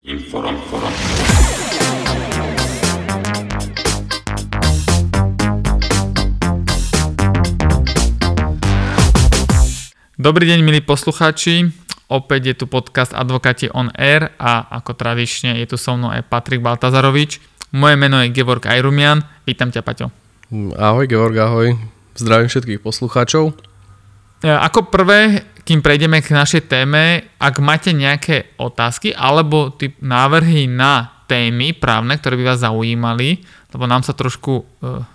Inform, inform. Dobrý deň, milí poslucháči. Opäť je tu podcast Advokáti on Air a ako tradične je tu so mnou aj Patrik Baltazarovič. Moje meno je Gevorg Ajrumian. Vítam ťa, Paťo. Ahoj Georg, ahoj. Zdravím všetkých poslucháčov. E, Ako prvé, kým prejdeme k našej téme, ak máte nejaké otázky alebo typ návrhy na témy právne, ktoré by vás zaujímali, lebo nám sa trošku uh,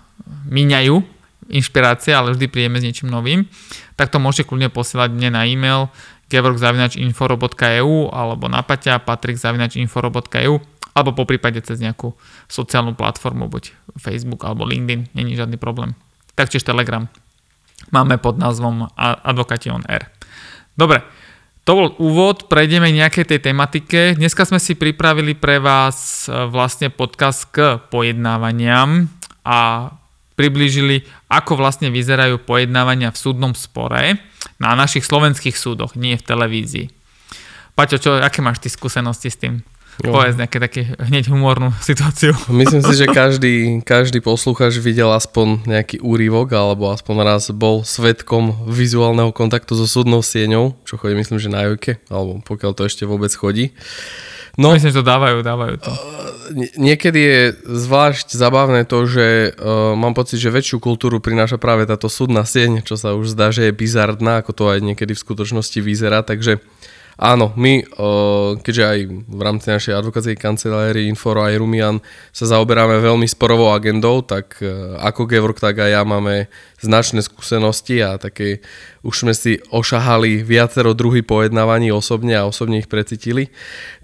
míňajú inšpirácie, ale vždy prídeme s niečím novým, tak to môžete kľudne posielať mne na e-mail gevorg.inforo.eu alebo na paťa patrik.inforo.eu alebo po prípade cez nejakú sociálnu platformu, buď Facebook alebo LinkedIn, není žiadny problém. Taktiež Telegram máme pod názvom A- Advokáti on Air. Dobre, to bol úvod, prejdeme k nejakej tej tematike. Dneska sme si pripravili pre vás e, vlastne podcast k pojednávaniam a priblížili, ako vlastne vyzerajú pojednávania v súdnom spore na našich slovenských súdoch, nie v televízii. Paťo, čo, aké máš ty skúsenosti s tým? Jo. Povedz nejaké také hneď humornú situáciu. Myslím si, že každý, každý poslucháč videl aspoň nejaký úrivok alebo aspoň raz bol svetkom vizuálneho kontaktu so súdnou sieňou, čo chodí myslím, že na jojke, alebo pokiaľ to ešte vôbec chodí. No. Myslím, že to dávajú, dávajú to. Nie- Niekedy je zvlášť zabavné to, že uh, mám pocit, že väčšiu kultúru prináša práve táto súdna sieň, čo sa už zdá, že je bizardná, ako to aj niekedy v skutočnosti vyzerá, takže áno, my, uh, keďže aj v rámci našej advokátskej kancelárie Inforo aj Rumian sa zaoberáme veľmi sporovou agendou, tak uh, ako Gevorg, tak aj ja máme značné skúsenosti a také už sme si ošahali viacero druhy pojednávaní osobne a osobne ich precitili.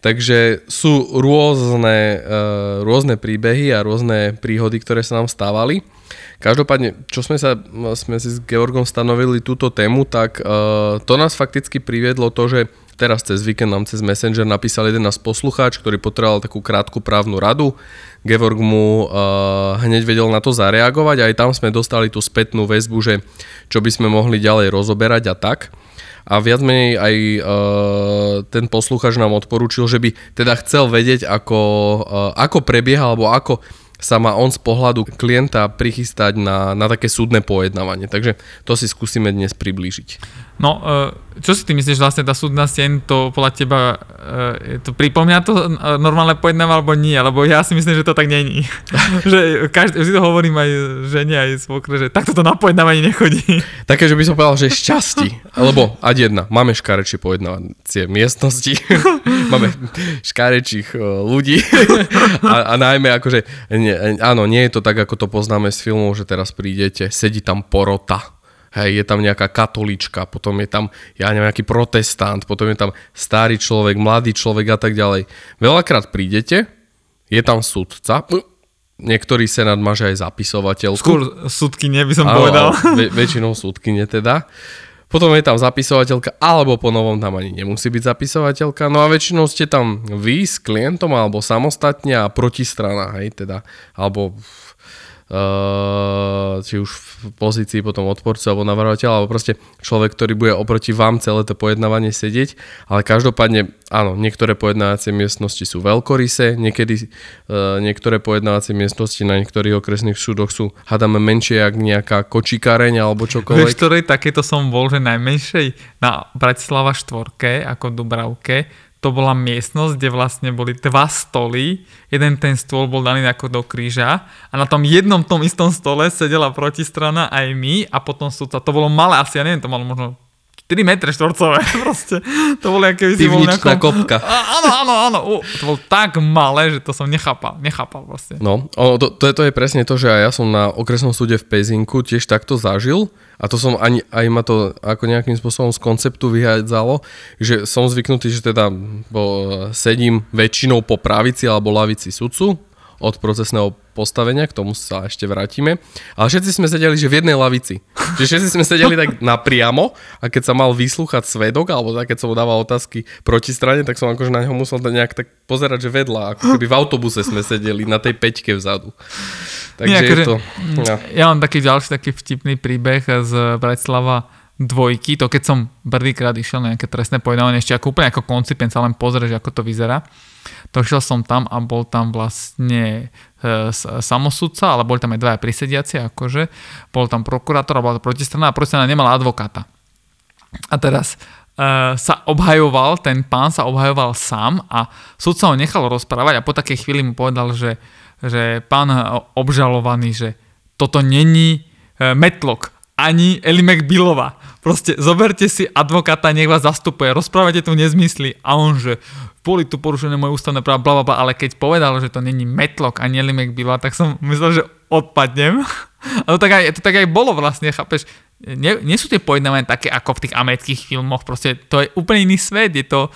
Takže sú rôzne, uh, rôzne príbehy a rôzne príhody, ktoré sa nám stávali. Každopádne, čo sme, sa, sme si s Georgom stanovili túto tému, tak to nás fakticky priviedlo to, že teraz cez víkend nám cez Messenger napísal jeden nás poslucháč, ktorý potreboval takú krátku právnu radu. Georg mu uh, hneď vedel na to zareagovať a aj tam sme dostali tú spätnú väzbu, že čo by sme mohli ďalej rozoberať a tak. A viac menej aj uh, ten poslucháč nám odporúčil, že by teda chcel vedieť, ako, uh, ako prebieha alebo ako sa má on z pohľadu klienta prichystať na, na také súdne pojednávanie. Takže to si skúsime dnes priblížiť. No, e, čo si ty myslíš, vlastne tá súdna sieň, to podľa teba, e, to pripomína to e, normálne pojednávanie alebo nie? Lebo ja si myslím, že to tak není. že každý, vždy to hovorím aj žene, aj svokre, že takto to na pojednávanie nechodí. Také, že by som povedal, že šťastí. Lebo, ať jedna, máme škarečie pojednávacie miestnosti, máme škarečích ľudí a, a najmä akože, nie, áno, nie je to tak, ako to poznáme z filmov, že teraz prídete, sedí tam porota. Hej, je tam nejaká katolička, potom je tam, ja neviem, nejaký protestant, potom je tam starý človek, mladý človek a tak ďalej. Veľakrát prídete, je tam sudca, niektorý senát má že aj zapisovateľku. Skôr súdky by som Áno, povedal. Ve, väčšinou súdkyne teda. Potom je tam zapisovateľka, alebo po novom tam ani nemusí byť zapisovateľka. No a väčšinou ste tam vy s klientom, alebo samostatne a protistrana, hej, teda, alebo či už v pozícii potom odporcu alebo navrhovateľa, alebo proste človek, ktorý bude oproti vám celé to pojednávanie sedieť, ale každopádne, áno, niektoré pojednávacie miestnosti sú veľkorysé, niekedy uh, niektoré pojednávacie miestnosti na niektorých okresných súdoch sú, hádame, menšie, jak nejaká kočikáreň alebo Vieš, čokoľvek. ktorej takéto som bol, že najmenšej na Bratislava štvorke, ako Dubravke, to bola miestnosť, kde vlastne boli dva stoly, jeden ten stôl bol daný ako do kríža a na tom jednom tom istom stole sedela protistrana aj my a potom sudca. To bolo malé, asi ja neviem, to malo možno 4 metre štvorcové, proste. To bolo, aké by si bol Pivničná kopka. Áno, áno, áno. U, to bolo tak malé, že to som nechápal. Nechápal proste. No, ono, to, to, je, to je presne to, že aj ja som na okresnom súde v Pezinku tiež takto zažil a to som ani, aj ma to ako nejakým spôsobom z konceptu vyhádzalo, že som zvyknutý, že teda bo, sedím väčšinou po pravici alebo lavici sudcu od procesného postavenia, k tomu sa ešte vrátime. Ale všetci sme sedeli, že v jednej lavici. Že všetci sme sedeli tak napriamo a keď sa mal vyslúchať svedok, alebo tak, keď som mu dával otázky proti strane, tak som akože na neho musel nejak tak pozerať, že vedľa, ako keby v autobuse sme sedeli na tej peťke vzadu. Takže Nie, je akože- to... No. Ja mám taký ďalší taký vtipný príbeh z Bratislava dvojky, to keď som prvýkrát išiel na nejaké trestné pojednávanie, ešte ako úplne ako koncipient sa len pozrieť, ako to vyzerá. Došiel som tam a bol tam vlastne e, samosudca, ale boli tam aj dvaja prisediaci, akože. Bol tam prokurátor a bola to protistrana a protistrana nemala advokáta. A teraz uh, sa obhajoval, ten pán sa obhajoval sám a sudca ho nechal rozprávať a po takej chvíli mu povedal, že, že pán obžalovaný, že toto není uh, metlok, ani Eli McBillova. Proste zoberte si advokáta, nech vás zastupuje, rozprávate tu nezmysly a on, že boli tu porušené moje ústavné práva, bla, bla, bla, ale keď povedal, že to není metlok ani Eli McBillova, tak som myslel, že odpadnem. A to tak aj, to tak aj bolo vlastne, chápeš? Nie, nie sú tie pojednávania také ako v tých amerických filmoch, proste to je úplne iný svet, je to,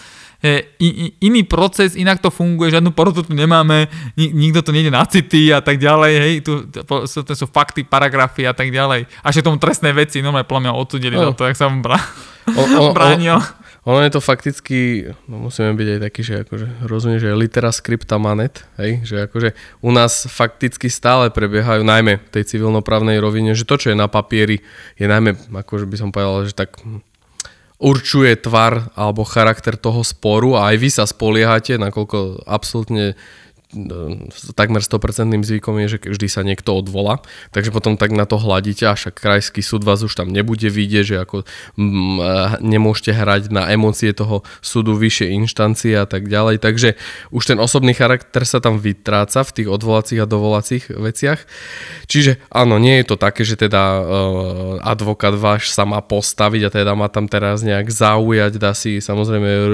iný proces, inak to funguje, žiadnu porotu tu nemáme, nik, nikto tu nejde na city a tak ďalej, hej, tu to, to sú fakty, paragrafy a tak ďalej. A že tomu trestné veci, normálne mňa odsudili no. za to, jak sa mu brá... bránil. Ono je to fakticky, no musíme byť aj taký, že akože rozumie, že litera scripta manet, hej, že akože u nás fakticky stále prebiehajú, najmä v tej civilnoprávnej rovine, že to, čo je na papieri, je najmä, akože by som povedal, že tak určuje tvar alebo charakter toho sporu a aj vy sa spoliehate, nakoľko absolútne takmer 100% zvykom je, že vždy sa niekto odvolá, takže potom tak na to hladíte, a však krajský súd vás už tam nebude vidieť, že ako mm, nemôžete hrať na emócie toho súdu vyššie inštancie a tak ďalej, takže už ten osobný charakter sa tam vytráca v tých odvolacích a dovolacích veciach. Čiže áno, nie je to také, že teda uh, advokát váš sa má postaviť a teda má tam teraz nejak zaujať, dá si samozrejme uh,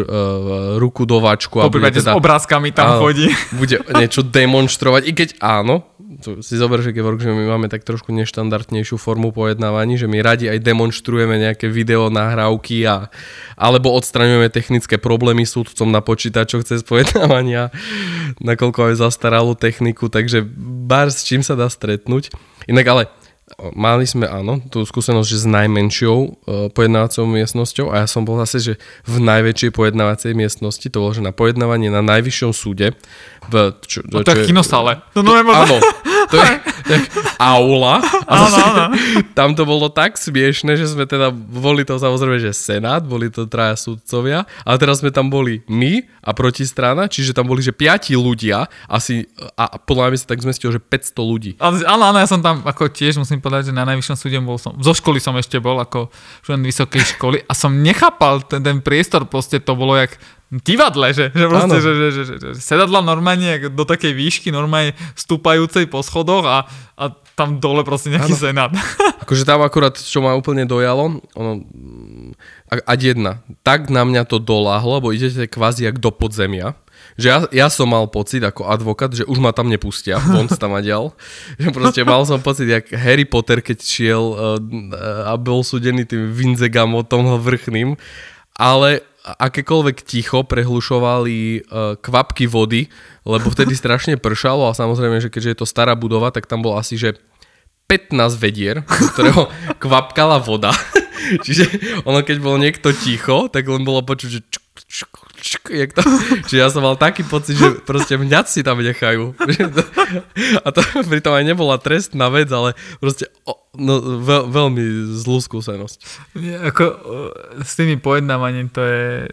ruku do váčku. Po teda, s obrázkami tam áno, chodí. Bude niečo demonstrovať, i keď áno, to si zober, že Gevorg, že my máme tak trošku neštandardnejšiu formu pojednávaní, že my radi aj demonstrujeme nejaké video nahrávky a, alebo odstraňujeme technické problémy súdcom na počítačoch cez pojednávania, nakoľko aj zastaralú techniku, takže bar s čím sa dá stretnúť. Inak ale mali sme, áno, tú skúsenosť, že s najmenšou uh, pojednávacou miestnosťou a ja som bol zase, že v najväčšej pojednávacej miestnosti, to bolo, že na pojednávanie na najvyššom súde. V, čo, no, to je kinosále. No, no, áno, to je, je aula. Áno, áno. Tam to bolo tak smiešne, že sme teda, boli to samozrejme, že senát, boli to traja súdcovia, ale teraz sme tam boli my a protistrana, čiže tam boli, že piati ľudia, asi, a podľa mňa sa tak zmestilo, že 500 ľudí. Áno, áno, ja som tam ako tiež musím povedať, že na najvyššom súde bol som, zo školy som ešte bol, ako študent vysokej školy a som nechápal ten, ten priestor, proste to bolo jak divadle, že, že, proste, že, že, že, že, že sedadla normálne do takej výšky, normálne stúpajúcej po schodoch a, a tam dole proste nejaký ano. senát. Akože tam akurát, čo ma úplne dojalo, ono, ať jedna, tak na mňa to doláhlo, lebo idete kvázi jak do podzemia, že ja, ja som mal pocit ako advokát, že už ma tam nepustia, von tam ďal. Že proste mal som pocit, jak Harry Potter, keď šiel uh, a bol súdený tým Vinzegamotom vrchným, ale akékoľvek ticho prehlušovali uh, kvapky vody, lebo vtedy strašne pršalo a samozrejme, že keďže je to stará budova, tak tam bolo asi, že 15 vedier, do ktorého kvapkala voda. Čiže ono, keď bol niekto ticho, tak len bolo počuť, že čuk, čuk, čuk, jak to, Čiže ja som mal taký pocit, že proste mňa si tam nechajú. A to pritom aj nebola trestná vec, ale proste no, veľ, veľmi zlú skúsenosť. Ako, s tými pojednávaním to je,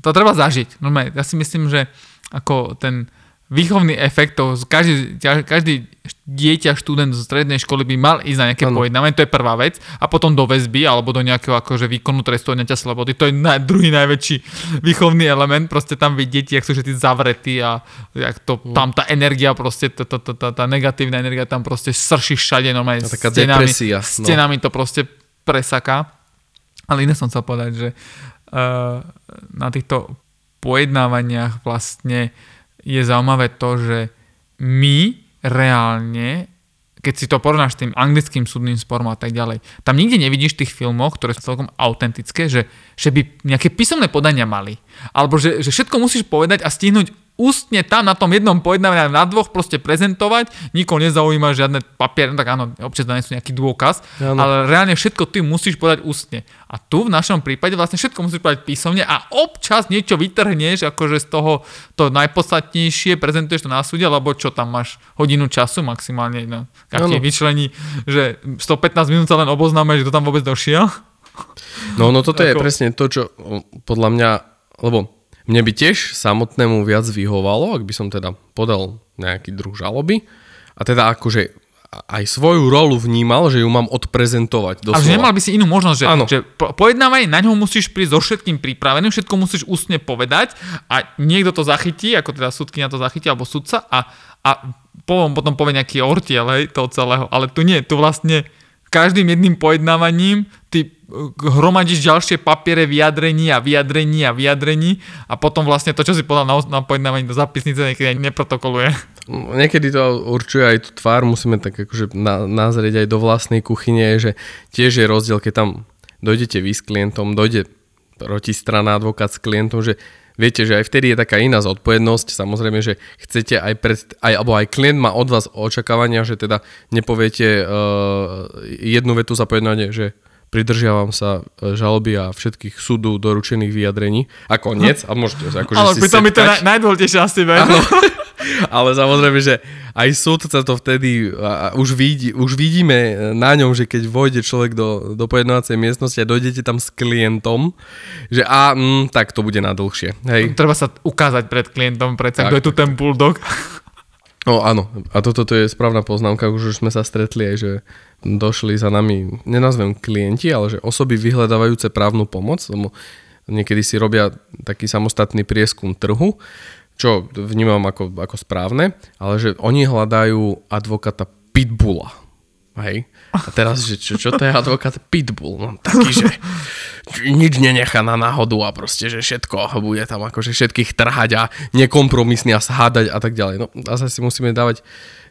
to treba zažiť. Normálne, ja si myslím, že ako ten výchovný efekt, to každý, každý dieťa, študent zo strednej školy by mal ísť na nejaké ano. pojednávanie, to je prvá vec, a potom do väzby alebo do nejakého akože výkonu trestu odňatia slobody, to je na, druhý najväčší výchovný element, proste tam vidieť, jak sú všetci zavretí a jak to, mm. tam tá energia proste, tá, tá, tá, tá negatívna energia tam proste srší všade, normálne taká stenami, depresia, no. stenami to proste presaká. Ale iné som chcel povedať, že uh, na týchto pojednávaniach vlastne je zaujímavé to, že my reálne, keď si to porovnáš s tým anglickým súdnym sporom a tak ďalej, tam nikde nevidíš v tých filmoch, ktoré sú celkom autentické, že, že by nejaké písomné podania mali. Alebo že, že všetko musíš povedať a stihnúť ústne tam na tom jednom pojednávaní na dvoch proste prezentovať, nikoho nezaujíma žiadne papier, no tak áno, občas sú nejaký dôkaz, ano. ale reálne všetko ty musíš povedať ústne. A tu v našom prípade vlastne všetko musíš povedať písomne a občas niečo vytrhneš, akože z toho to najpodstatnejšie prezentuješ to na súde, lebo čo tam máš hodinu času maximálne, no, keď vyčlení, že 115 minút sa len oboznáme, že to tam vôbec došiel No, no toto je Ako- presne to, čo podľa mňa, lebo mne by tiež samotnému viac vyhovalo, ak by som teda podal nejaký druh žaloby a teda akože a- aj svoju rolu vnímal, že ju mám odprezentovať Ale doslova. že nemal by si inú možnosť, že, Áno. že po- pojednávaj, na ňo musíš prísť so všetkým pripraveným, všetko musíš ústne povedať a niekto to zachytí, ako teda súdkynia to zachytí, alebo sudca a, a po, potom povie nejaký ortiel, hej, toho celého. Ale tu nie, tu vlastne každým jedným pojednávaním ty hromadíš ďalšie papiere vyjadrení a vyjadrení a vyjadrení a potom vlastne to, čo si podal na, na pojednávaní do zapisnice, niekedy ani neprotokoluje. Niekedy to určuje aj tú tvár, musíme tak akože na, nazrieť aj do vlastnej kuchyne, že tiež je rozdiel, keď tam dojdete vy s klientom, dojde protistrana advokát s klientom, že viete, že aj vtedy je taká iná zodpovednosť, samozrejme, že chcete aj, pred, aj alebo aj klient má od vás očakávania, že teda nepoviete uh, jednu vetu za pojednanie, že pridržiavam sa e, žaloby a všetkých súdu doručených vyjadrení a koniec a môžete akože Ale si pritom je to naj, najdôležitejšie asi? Áno. Ale samozrejme, že aj súdca to vtedy, a už, vidí, už vidíme na ňom, že keď vojde človek do, do pojednávacej miestnosti a dojdete tam s klientom, že a mm, tak to bude na dlhšie. Hej. Treba sa ukázať pred klientom, predsa, kto je tu ten bulldog. No áno, a toto to je správna poznámka, už sme sa stretli aj, že došli za nami, nenazvem klienti, ale že osoby vyhľadávajúce právnu pomoc, lebo niekedy si robia taký samostatný prieskum trhu, čo vnímam ako, ako správne, ale že oni hľadajú advokata Pitbulla. Hej. A teraz, že čo, čo to je advokát Pitbull? No taký, že nič nenechá na náhodu a proste, že všetko bude tam akože všetkých trhať a nekompromisný a shádať a tak ďalej. No zase si musíme dávať,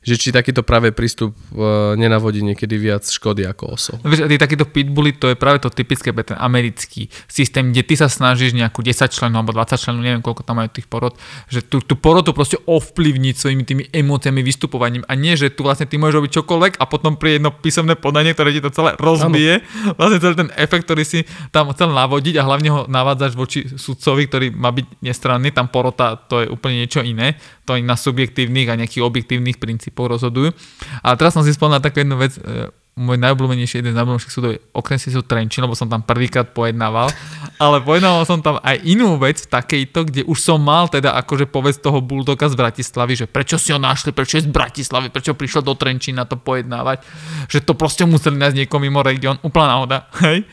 že či takýto práve prístup e, nenavodí niekedy viac škody ako oso. Vieš, a tí takíto pitbully, to je práve to typické pre ten americký systém, kde ty sa snažíš nejakú 10 členov alebo 20 členov, neviem koľko tam majú tých porod, že tú, tú porotu proste ovplyvniť svojimi tými emóciami, vystupovaním a nie, že tu vlastne ty môžeš robiť čokoľvek a potom príde jedno písomné podanie, ktoré ti to celé rozbije. Vlastne celý ten efekt, ktorý si tam chcel navodiť a hlavne ho navádzaš voči sudcovi, ktorý má byť nestranný, tam porota to je úplne niečo iné, to je na subjektívnych a nejakých objektívnych princípov rozhodujú. A teraz som si spomínal takú jednu vec, e, môj najobľúbenejší, jeden z najobľúbenejších súdov je okresný súd Trenčín, lebo som tam prvýkrát pojednával, ale pojednával som tam aj inú vec takejto, kde už som mal teda akože povedz toho buldoga z Bratislavy, že prečo si ho našli, prečo je z Bratislavy, prečo prišiel do Trenčína to pojednávať, že to proste museli nájsť niekoho mimo región, úplná náhoda, hej.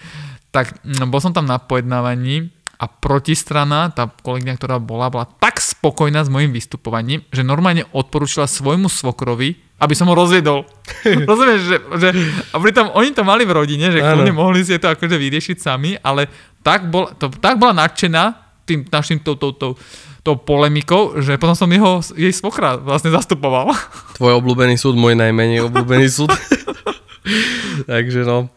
Tak mm, bol som tam na pojednávaní a protistrana, tá kolegyňa, ktorá bola, bola tak spokojná s mojim vystupovaním, že normálne odporúčila svojmu svokrovi, aby som ho rozviedol. Rozumieš, že, že a pritom oni to mali v rodine, že kľudne mohli si to akože vyriešiť sami, ale tak, bol, to, tak bola nadšená tým našim tou, tou, tou, tou polemikou, že potom som jeho, jej svokra vlastne zastupoval. Tvoj obľúbený súd, môj najmenej obľúbený súd. Takže no.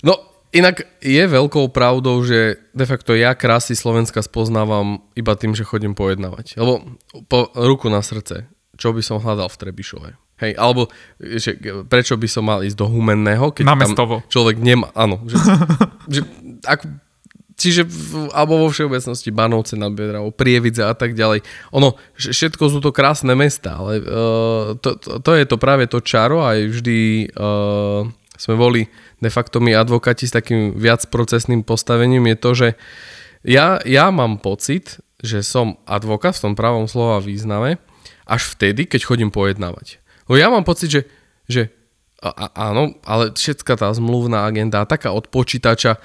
No, inak je veľkou pravdou, že de facto ja krásy Slovenska spoznávam iba tým, že chodím pojednávať. Lebo po ruku na srdce, čo by som hľadal v Trebišove? Hej, alebo že, prečo by som mal ísť do Humenného, keď Na tam Mestovo. človek nemá, áno, že, že ak, čiže v, alebo vo všeobecnosti Banovce nad Biedravo, Prievidze a tak ďalej. Ono, všetko sú to krásne mesta, ale uh, to, to, to je to práve to čaro aj vždy uh, sme boli de facto my advokáti s takým viac procesným postavením je to, že ja, ja mám pocit, že som advokát v tom pravom slova význame až vtedy, keď chodím pojednávať. Lebo ja mám pocit, že, že a, áno, ale všetká tá zmluvná agenda, taká od počítača, e,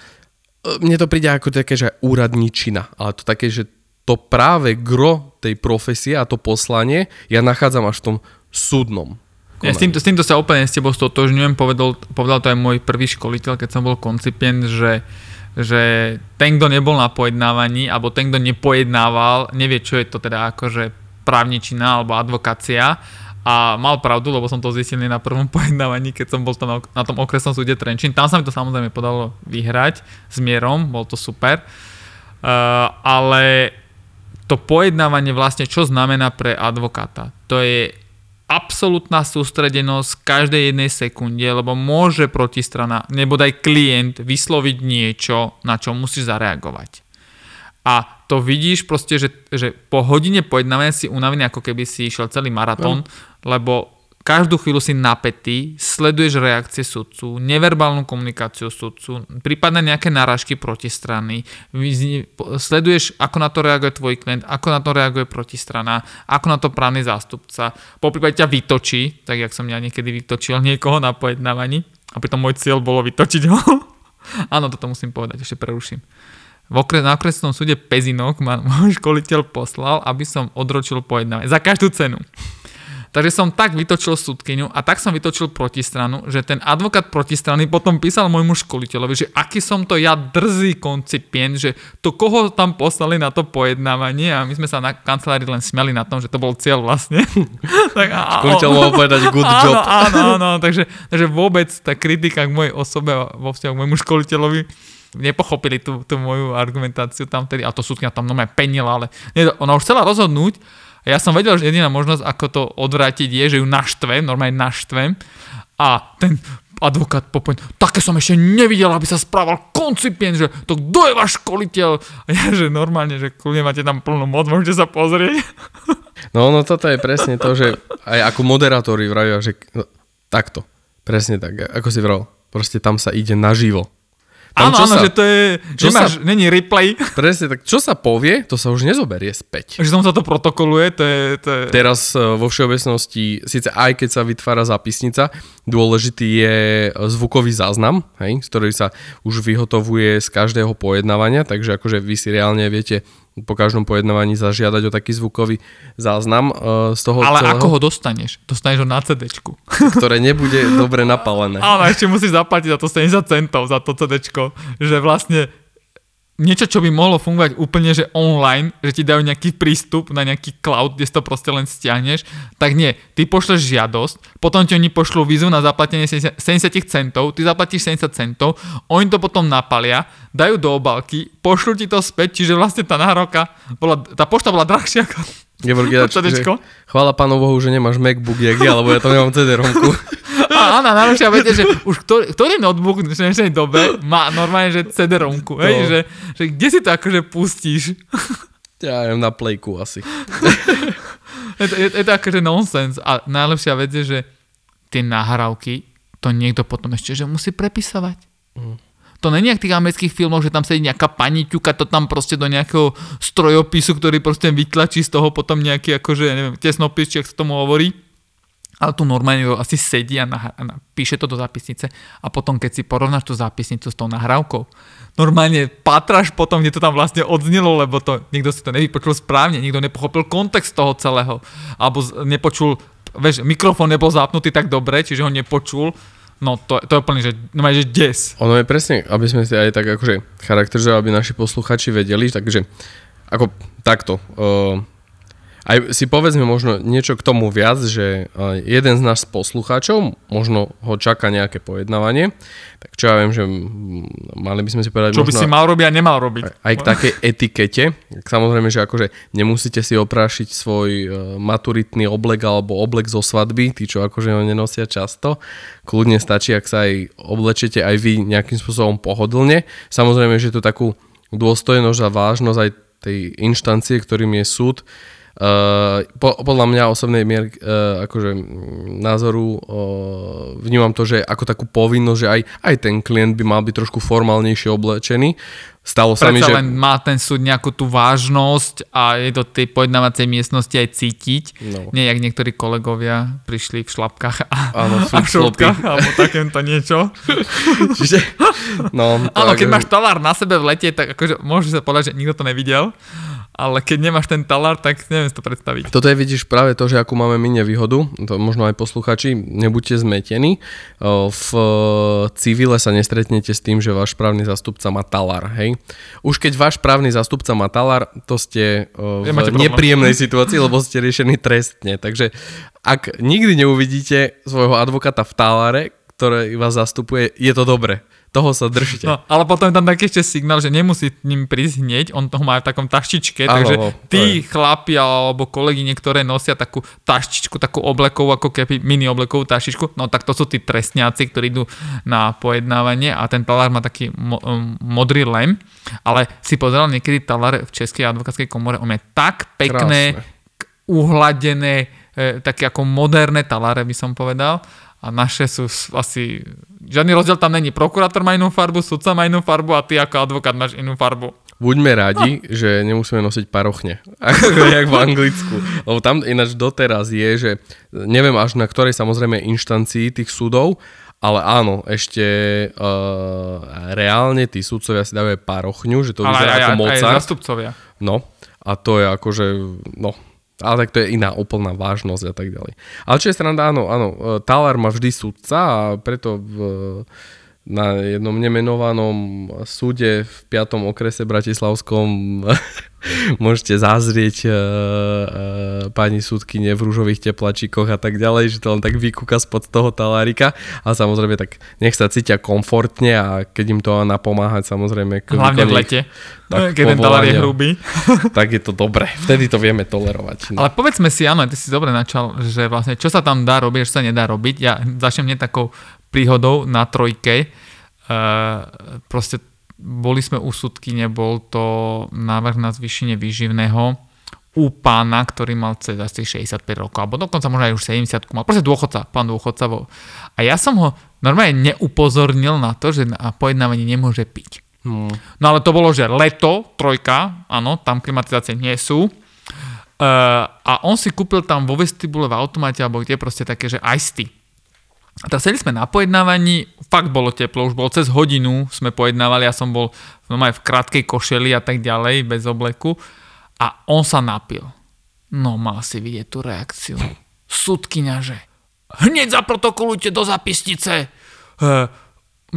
mne to príde ako také, že úradničina, ale to také, že to práve gro tej profesie a to poslanie ja nachádzam až v tom súdnom. Ja s týmto, s týmto sa úplne s tebou stotožňujem, povedal, povedal to aj môj prvý školiteľ, keď som bol koncipient, že, že ten, kto nebol na pojednávaní, alebo ten, kto nepojednával, nevie, čo je to teda akože právničina alebo advokácia a mal pravdu, lebo som to zistil na prvom pojednávaní, keď som bol tam na tom okresnom súde Trenčín. Tam sa mi to samozrejme podalo vyhrať s mierom, bol to super. Uh, ale to pojednávanie vlastne čo znamená pre advokáta? To je absolútna sústredenosť každej jednej sekunde, lebo môže protistrana, nebodaj klient vysloviť niečo, na čo musíš zareagovať. A to vidíš proste, že, že po hodine pojednávania si unavený, ako keby si išiel celý maratón, lebo každú chvíľu si napätý, sleduješ reakcie sudcu, neverbálnu komunikáciu sudcu, prípadne nejaké narážky protistrany, sleduješ, ako na to reaguje tvoj klient, ako na to reaguje protistrana, ako na to právny zástupca, po prípade ťa vytočí, tak jak som ja niekedy vytočil niekoho na pojednávaní a pritom môj cieľ bolo vytočiť ho. Áno, toto musím povedať, ešte preruším. V okres, na okresnom súde Pezinok ma môj školiteľ poslal, aby som odročil pojednávanie. Za každú cenu. Takže som tak vytočil súdkyňu a tak som vytočil protistranu, že ten advokát protistrany potom písal môjmu školiteľovi, že aký som to ja drzý koncipient, že to koho tam poslali na to pojednávanie a my sme sa na kancelárii len smiali na tom, že to bol cieľ vlastne. tak, a, Školiteľ mohol povedať good job. Áno, áno, áno, takže, takže vôbec tá kritika k mojej osobe vo vzťahu k môjmu školiteľovi nepochopili tú, tú moju argumentáciu tam tedy, a to súdkňa tam normálne penila, ale nie, ona už chcela rozhodnúť, a ja som vedel, že jediná možnosť, ako to odvrátiť je, že ju naštvem, normálne naštvem a ten advokát popoň, také som ešte nevidel, aby sa správal koncipient, že to kto je váš školiteľ? A ja, že normálne, že kľudne máte tam plnú moc, môžete sa pozrieť. No, no toto je presne to, že aj ako moderátori vravia, že no, takto, presne tak, ako si vral, proste tam sa ide naživo. Tam, áno, áno, sa, že to je, čo nemáš, sa, není replay. Presne, tak čo sa povie, to sa už nezoberie späť. Že tam sa to protokoluje, to je... To je... Teraz e, vo všeobecnosti, síce aj keď sa vytvára zápisnica, dôležitý je zvukový záznam, hej, z ktorý sa už vyhotovuje z každého pojednávania, takže akože vy si reálne viete po každom pojednávaní zažiadať o taký zvukový záznam uh, z toho Ale celého, ako ho dostaneš? Dostaneš ho na CD. Ktoré nebude dobre napálené. Áno, ešte musíš zaplatiť za to 70 centov za to CD, že vlastne niečo, čo by mohlo fungovať úplne, že online, že ti dajú nejaký prístup na nejaký cloud, kde si to proste len stiahneš, tak nie. Ty pošleš žiadosť, potom ti oni pošlú výzvu na zaplatenie 70 centov, ty zaplatíš 70 centov, oni to potom napalia, dajú do obalky, pošlú ti to späť, čiže vlastne tá nahrávka, bola, tá pošta bola drahšia ako Gevorg, ja, chvála pánu Bohu, že nemáš MacBook, jak ja, lebo ja to nemám CD-romku. A Anna najlepšia viete, že už ktorý, ktorý notebook v dnešnej dobe má normálne, že CD-romku, hej, no. že, že kde si to akože pustíš? Ja neviem, na playku asi. je, to, je, je to akože nonsens a najlepšia vec je, že tie nahrávky to niekto potom ešte, že musí prepisovať. Mm. To není jak v tých amerických filmoch, že tam sedí nejaká pani ťuka to tam proste do nejakého strojopisu, ktorý proste vytlačí z toho potom nejaký akože, neviem, tesnopis, či ak sa tomu hovorí ale tu normálne asi sedí a, nah- a píše to do zápisnice a potom keď si porovnáš tú zápisnicu s tou nahrávkou, normálne patraš potom, kde to tam vlastne odznelo, lebo to niekto si to nevypočul správne, niekto nepochopil kontext toho celého, alebo nepočul, vieš, mikrofón nebol zapnutý tak dobre, čiže ho nepočul, No to, to je úplne, že, no že des. Ono je presne, aby sme si aj tak akože charakterizovali, aby naši posluchači vedeli, takže ako takto. Uh, aj si povedzme možno niečo k tomu viac, že jeden z nás poslucháčov, možno ho čaká nejaké pojednávanie, tak čo ja viem, že mali by sme si povedať... Čo možno, by si mal robiť a nemal robiť. Aj, k takej etikete. Samozrejme, že akože nemusíte si oprášiť svoj e, maturitný oblek alebo oblek zo svadby, tí, čo akože ho nenosia často. Kľudne stačí, ak sa aj oblečete aj vy nejakým spôsobom pohodlne. Samozrejme, že to takú dôstojnosť a vážnosť aj tej inštancie, ktorým je súd, Uh, po, podľa mňa osobnej mier, uh, akože názoru uh, vnímam to, že ako takú povinnosť, že aj, aj ten klient by mal byť trošku formálnejšie oblečený. Stalo sa mi, že... len má ten súd nejakú tú vážnosť a je do tej pojednávacej miestnosti aj cítiť. No. Nie, jak niektorí kolegovia prišli v šlapkách a, Áno, a v šlapkách alebo takémto niečo. Čiže, no, Áno, keď máš tovar na sebe v lete, tak akože môžeš sa povedať, že nikto to nevidel ale keď nemáš ten talár, tak neviem si to predstaviť. Toto je vidíš práve to, že akú máme my nevýhodu, to možno aj posluchači, nebuďte zmetení. V civile sa nestretnete s tým, že váš právny zastupca má talár, hej. Už keď váš právny zastupca má talár, to ste v nepríjemnej situácii, lebo ste riešení trestne. Takže ak nikdy neuvidíte svojho advokáta v taláre, ktorý vás zastupuje, je to dobre toho sa držte. No, ale potom je tam taký ešte signál, že nemusí ním prísť hneď, on toho má v takom taštičke, ano, takže tí chlapi alebo kolegy niektoré nosia takú taštičku, takú oblekovú, ako keby mini oblekovú taštičku, no tak to sú tí trestňáci, ktorí idú na pojednávanie a ten talár má taký mo- um, modrý lem, ale si pozeral niekedy talár v Českej advokátskej komore, on je tak pekné, Krásne. uhladené, e, také ako moderné taláre, by som povedal. A naše sú asi... Žiadny rozdiel tam není. Prokurátor má inú farbu, sudca má inú farbu a ty ako advokát máš inú farbu. Buďme radi, že nemusíme nosiť parochne, ako jak v Anglicku. Lebo tam ináč doteraz je, že neviem až na ktorej samozrejme inštancii tých súdov, ale áno, ešte uh, reálne tí súdcovia si dávajú parochňu, že to vyzerá ako aj, aj zastupcovia. No, a to je akože, no, ale tak to je iná úplná vážnosť a tak ďalej. Ale čo je sranda, áno, áno, e, talár má vždy súdca a preto v, na jednom nemenovanom súde v 5. okrese Bratislavskom môžete zazrieť uh, pani súdkyne v rúžových teplačíkoch a tak ďalej, že to len tak vykúka spod toho talárika a samozrejme tak nech sa cítia komfortne a keď im to má napomáhať samozrejme k Hlavne v lete, tak keď ten talár je hrubý. tak je to dobre. Vtedy to vieme tolerovať. No. Ale povedzme si, áno, ty si dobre načal, že vlastne čo sa tam dá robiť, čo sa nedá robiť. Ja začnem hneď takou príhodou na trojke. Uh, proste boli sme u súdky, nebol to návrh na zvýšenie výživného u pána, ktorý mal cez asi 65 rokov, alebo dokonca možno aj už 70 mal, proste dôchodca, pán dôchodca. Bol. A ja som ho normálne neupozornil na to, že na pojednávanie nemôže piť. Hmm. No ale to bolo, že leto, trojka, áno, tam klimatizácie nie sú. Uh, a on si kúpil tam vo vestibule v automate alebo kde proste také, že iced tea. A teraz sedeli sme na pojednávaní, fakt bolo teplo, už bolo cez hodinu, sme pojednávali, ja som bol no aj v krátkej košeli a tak ďalej, bez obleku. A on sa napil. No mal si vidieť tú reakciu. Sudkyňa, že hneď zaprotokolujte do zapisnice. Uh,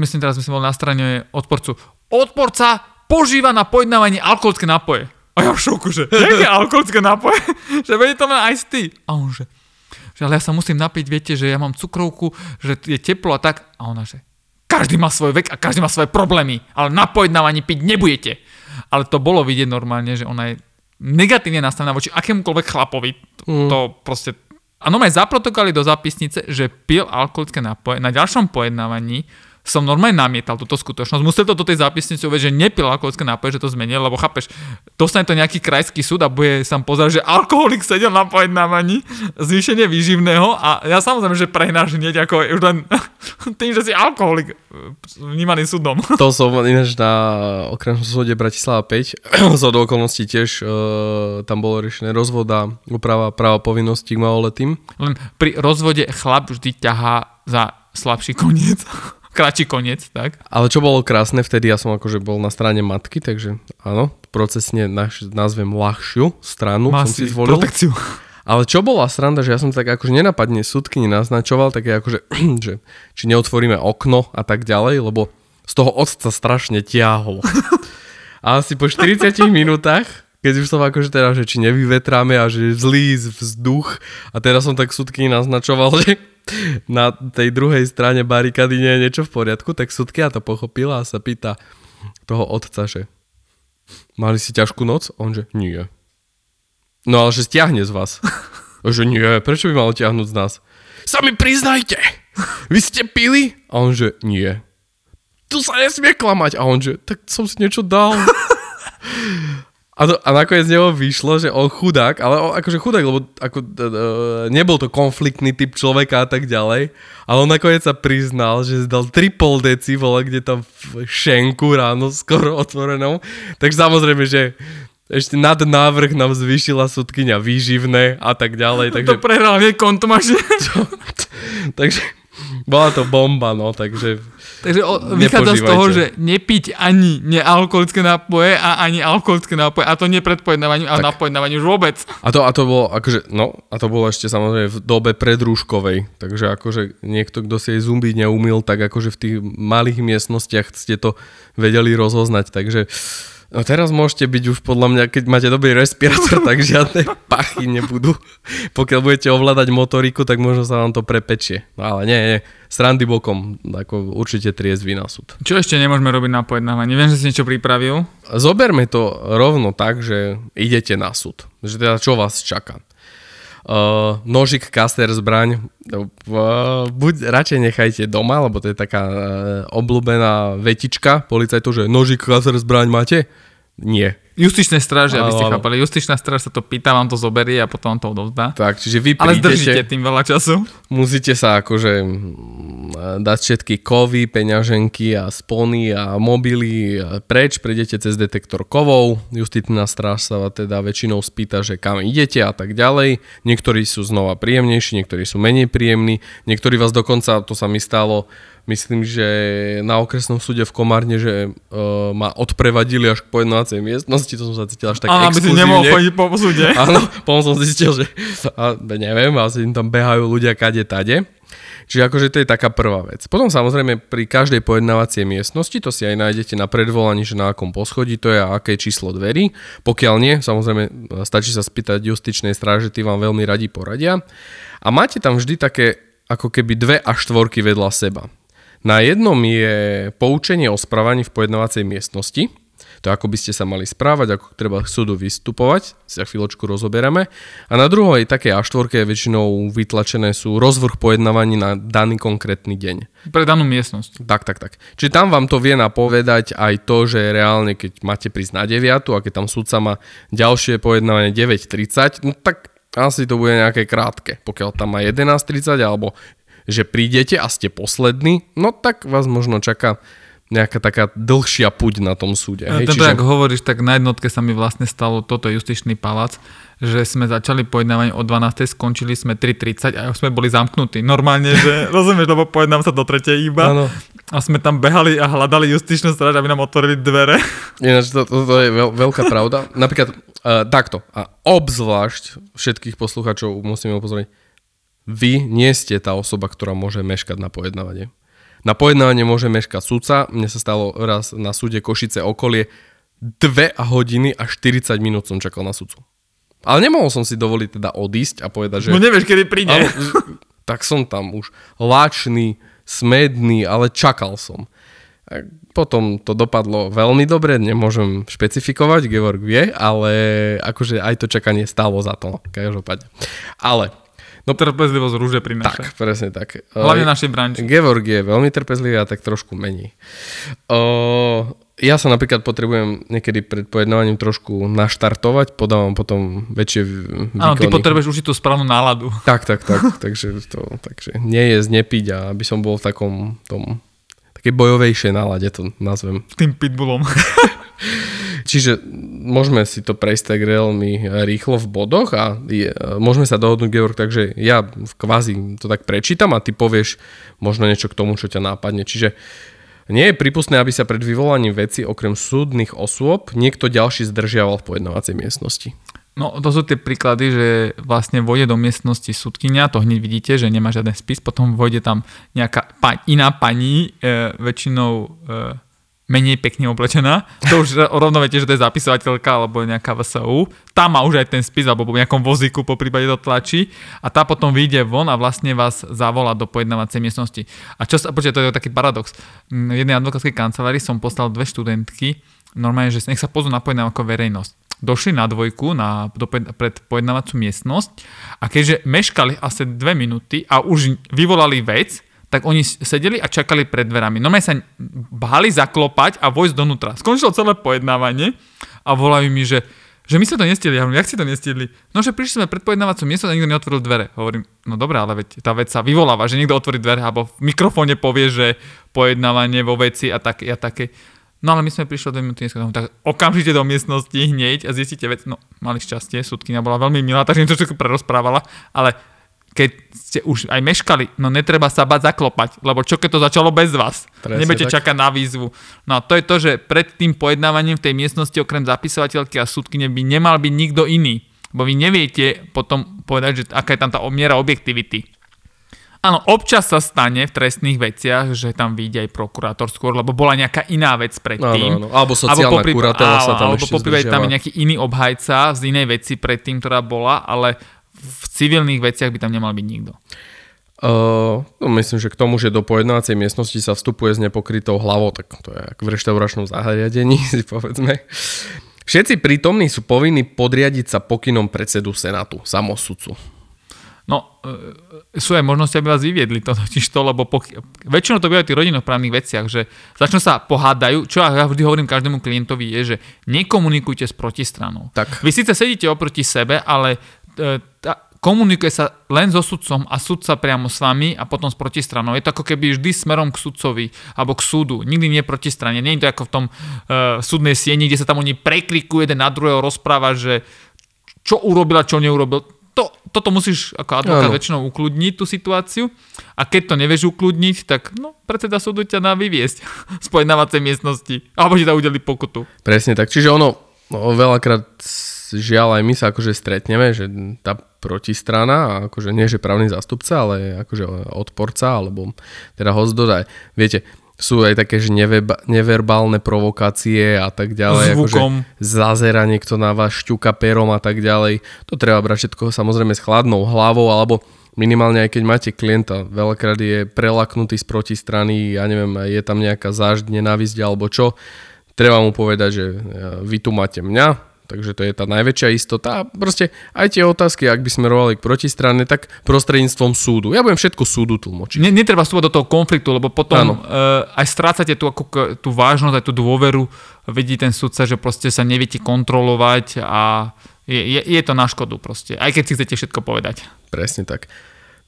myslím, teraz sme boli na strane odporcu. Odporca požíva na pojednávanie alkoholické nápoje. A ja v šoku, že jaké alkoholické nápoje? že vedie to len iced tea. A on že, že ale ja sa musím napiť, viete, že ja mám cukrovku, že je teplo a tak. A ona že, každý má svoj vek a každý má svoje problémy, ale na pojednávaní piť nebudete. Ale to bolo vidieť normálne, že ona je negatívne nastavená voči akémukoľvek chlapovi. Mm. To proste... A normálne zaprotokali do zápisnice, že pil alkoholické nápoje. Na ďalšom pojednávaní som normálne namietal túto skutočnosť. Musel to do tej zápisnice uvieť, že nepil alkoholické nápoje, že to zmenil, lebo chápeš, dostane to nejaký krajský súd a bude sa pozerať, že alkoholik sedel na pojednávaní, zvýšenie výživného a ja samozrejme, že prehnáš hneď ako už len tým, že si alkoholik e, vnímaný súdom. To som ináč na okresnom súde Bratislava 5, z od okolností tiež uh, tam bolo riešené rozvod a úprava práva povinností k maloletým. Len pri rozvode chlap vždy ťahá za slabší koniec. Kratší koniec, tak? Ale čo bolo krásne, vtedy ja som akože bol na strane matky, takže áno, procesne naš, nazvem ľahšiu stranu Má som si zvolil. protekciu. Ale čo bola sranda, že ja som tak akože nenapadne súdky naznačoval, také akože, že či neotvoríme okno a tak ďalej, lebo z toho otca strašne tiahlo. A asi po 40 minútach, keď už som akože teda, že či nevyvetráme a že zlý vzduch a teraz som tak súdky naznačoval, že na tej druhej strane barikady nie je niečo v poriadku, tak súdkia to pochopila a sa pýta toho otca, že mali si ťažkú noc? On že nie. No ale že stiahne z vás. Že nie, prečo by mal ťahnuť z nás? Sami priznajte, vy ste pili? A on že nie. Tu sa nesmie klamať. A on že, tak som si niečo dal. A, to, a nakoniec z neho vyšlo, že on chudák, ale on akože chudák, lebo ako, uh, nebol to konfliktný typ človeka a tak ďalej, ale on nakoniec sa priznal, že dal triple deci, vole, kde tam v šenku ráno skoro otvorenou. Takže samozrejme, že ešte nad návrh nám zvýšila sudkynia výživné a tak ďalej. Takže, To prehral hneď kontumaš. takže bola to bomba, no, takže Takže o, vychádza z toho, že nepiť ani nealkoholické nápoje a ani alkoholické nápoje. A to nie pred pojednávaním, ale na pojednávaní už vôbec. A to, a to bolo, akože, no, a to bolo ešte samozrejme v dobe predrúškovej, takže akože niekto, kto si jej zumbiť neumil, tak akože v tých malých miestnostiach ste to vedeli rozoznať, takže no teraz môžete byť už podľa mňa, keď máte dobrý respirátor, tak žiadne pachy nebudú. Pokiaľ budete ovládať motoriku, tak možno sa vám to prepečie. No ale nie, nie, srandy bokom, ako určite triezvy na súd. Čo ešte nemôžeme robiť na pojednávaní? Viem, že si niečo pripravil. Zoberme to rovno tak, že idete na súd. Že teda čo vás čaká. Uh, nožik, kaster, zbraň, uh, buď radšej nechajte doma, lebo to je taká uh, obľúbená vetička policajtov, že nožik, kaster, zbraň máte? Nie. Justičné stráže, aby ste chápali. Justičná stráž sa to pýta, vám to zoberie a potom to odovzdá. Tak, čiže vy Ale zdržíte prídete, tým veľa času. musíte sa akože mm, dať všetky kovy, peňaženky a spony a mobily preč, prejdete cez detektor kovov, justičná stráž sa teda väčšinou spýta, že kam idete a tak ďalej. Niektorí sú znova príjemnejší, niektorí sú menej príjemní, niektorí vás dokonca, to sa mi stalo, myslím, že na okresnom súde v Komárne, že uh, ma odprevadili až k pojednávacej miestnosti, to som sa cítil až tak Áno, exkluzívne. nemohol chodiť po súde. Áno, potom som zistil, že a, neviem, asi im tam behajú ľudia kade tade. Čiže akože to je taká prvá vec. Potom samozrejme pri každej pojednávacej miestnosti, to si aj nájdete na predvolaní, že na akom poschodí to je a aké číslo dverí. Pokiaľ nie, samozrejme stačí sa spýtať justičnej stráže, tí vám veľmi radi poradia. A máte tam vždy také ako keby dve a štvorky vedľa seba. Na jednom je poučenie o správaní v pojednávacej miestnosti, to ako by ste sa mali správať, ako treba k súdu vystupovať, si za chvíľočku rozoberieme. A na druhej také A4 väčšinou vytlačené sú rozvrh pojednávaní na daný konkrétny deň. Pre danú miestnosť. Tak, tak, tak. Čiže tam vám to vie napovedať aj to, že reálne, keď máte prísť na 9 a keď tam súdca má ďalšie pojednávanie 9.30, no tak asi to bude nejaké krátke. Pokiaľ tam má 11.30 alebo že prídete a ste poslední, no tak vás možno čaká nejaká taká dlhšia puť na tom súde. Hej, Tento, ak hovoríš, tak na jednotke sa mi vlastne stalo toto justičný palác, že sme začali pojednávanie o 12. skončili sme 3.30 a už sme boli zamknutí. Normálne, že rozumieš, lebo pojednám sa do 3. iba. Áno. A sme tam behali a hľadali justičnú stráž, aby nám otvorili dvere. Ináč to, to, to je veľ, veľká pravda. Napríklad uh, takto. A obzvlášť všetkých posluchačov musíme upozorniť. Vy nie ste tá osoba, ktorá môže meškať na pojednávanie. Na pojednávanie môže meškať sudca. Mne sa stalo raz na súde Košice okolie 2 hodiny a 40 minút som čakal na sudcu. Ale nemohol som si dovoliť teda odísť a povedať, že... No nevieš, kedy príde. Áno, tak som tam už lačný, smedný, ale čakal som. A Potom to dopadlo veľmi dobre, nemôžem špecifikovať, Georg vie, ale akože aj to čakanie stálo za to, no, každopádne. Ale, No trpezlivosť rúže prináša. tak, presne tak. Hlavne Eh, našej branži. Georg je veľmi trpezlivý a tak trošku menej. O, ja sa napríklad potrebujem niekedy pred pojednávaním trošku naštartovať, podávam potom väčšie v- Áno, ty výkony. potrebuješ už tú správnu náladu. Tak, tak, tak. takže, to, takže nie je nepiť a aby som bol v takom tom takej bojovejšej nálade, to nazvem. Tým pitbullom. Čiže môžeme si to prejsť tak veľmi rýchlo v bodoch a je, môžeme sa dohodnúť, Georg, takže ja v kvázi to tak prečítam a ty povieš možno niečo k tomu, čo ťa nápadne. Čiže nie je prípustné, aby sa pred vyvolaním veci okrem súdnych osôb niekto ďalší zdržiaval v pojednávacej miestnosti. No to sú tie príklady, že vlastne vojde do miestnosti súdkynia, to hneď vidíte, že nemá žiaden spis, potom vojde tam nejaká pa- iná pani, e, väčšinou e, menej pekne oblečená. To už rovno viete, že to je zapisovateľka alebo nejaká VSU. Tá má už aj ten spis alebo po nejakom vozíku po prípade to tlačí a tá potom vyjde von a vlastne vás zavolá do pojednávacej miestnosti. A čo sa, počkaj, to je taký paradox. Mm, V jednej advokátskej kancelárii som poslal dve študentky, normálne, že nech sa pozrú na pojednávku verejnosť došli na dvojku na, do, pred pojednávacú miestnosť a keďže meškali asi dve minúty a už vyvolali vec, tak oni sedeli a čakali pred dverami. No sa báli zaklopať a vojsť donútra. Skončilo celé pojednávanie a volajú mi, že že my sme to nestihli. Ja hovorím, jak si to nestihli? No, že prišli sme pred pojednávacú miesto a nikto neotvoril dvere. Hovorím, no dobré, ale veď tá vec sa vyvoláva, že niekto otvorí dvere alebo v mikrofóne povie, že pojednávanie vo veci a také a také. No ale my sme prišli do minúty neskôr, tak okamžite do miestnosti hneď a zistíte vec. No, mali šťastie, súdkynia bola veľmi milá, takže im to všetko prerozprávala, ale keď ste už aj meškali, no netreba sa bať zaklopať, lebo čo keď to začalo bez vás? Presne Nebudete tak. čakať na výzvu. No a to je to, že pred tým pojednávaním v tej miestnosti okrem zapisovateľky a súdkyne by nemal byť nikto iný. Bo vy neviete potom povedať, že aká je tam tá miera objektivity. Áno, občas sa stane v trestných veciach, že tam vyjde aj prokurátor skôr, lebo bola nejaká iná vec predtým. Áno, áno. Alebo sociálna popri- kuratela sa tam alebo poprípade tam je nejaký iný obhajca z inej veci predtým, ktorá bola, ale v civilných veciach by tam nemal byť nikto. Uh, no myslím, že k tomu, že do pojednávacej miestnosti sa vstupuje s nepokrytou hlavou, tak to je ako v reštauračnom zahariadení, si povedzme. Všetci prítomní sú povinní podriadiť sa pokynom predsedu Senátu, samosudcu. No, e, sú aj možnosti, aby vás vyviedli to totiž to, lebo poky- väčšinou to bývajú v tých rodinnoprávnych veciach, že začnú sa pohádajú, čo ja vždy hovorím každému klientovi je, že nekomunikujte s protistranou. Tak. Vy síce sedíte oproti sebe, ale tá, komunikuje sa len so sudcom a sudca priamo s vami a potom s protistranou. Je to ako keby vždy smerom k sudcovi alebo k súdu. Nikdy nie protistrane. Nie je to ako v tom uh, súdnej sieni, kde sa tam oni preklikujú jeden na druhého, rozpráva, že čo urobil a čo neurobil. To, toto musíš ako advokát väčšinou ukludniť tú situáciu a keď to nevieš ukludniť, tak no, predseda súdu ťa dá vyviesť z pojednávacej miestnosti alebo ti dá udeli pokutu. Presne tak. Čiže ono, no, veľakrát žiaľ aj my sa akože stretneme, že tá protistrana, akože nie že právny zástupca, ale akože odporca, alebo teda host dodaj. Viete, sú aj také, že neveba, neverbálne provokácie a tak ďalej. Zvukom. Akože zazera niekto na vás, šťuka perom a tak ďalej. To treba brať všetko samozrejme s chladnou hlavou, alebo minimálne aj keď máte klienta, veľakrát je prelaknutý z protistrany, ja neviem, je tam nejaká zážď, nenávisť alebo čo, treba mu povedať, že e, vy tu máte mňa, takže to je tá najväčšia istota. A proste aj tie otázky, ak by smerovali k protistrane, tak prostredníctvom súdu. Ja budem všetko súdu tlmočiť. Ne, netreba vstúpať do toho konfliktu, lebo potom uh, aj strácate tú, ako, tú vážnosť, aj tú dôveru, vidí ten sudca, že proste sa neviete kontrolovať a je, je, je to na škodu proste, aj keď si chcete všetko povedať. Presne tak.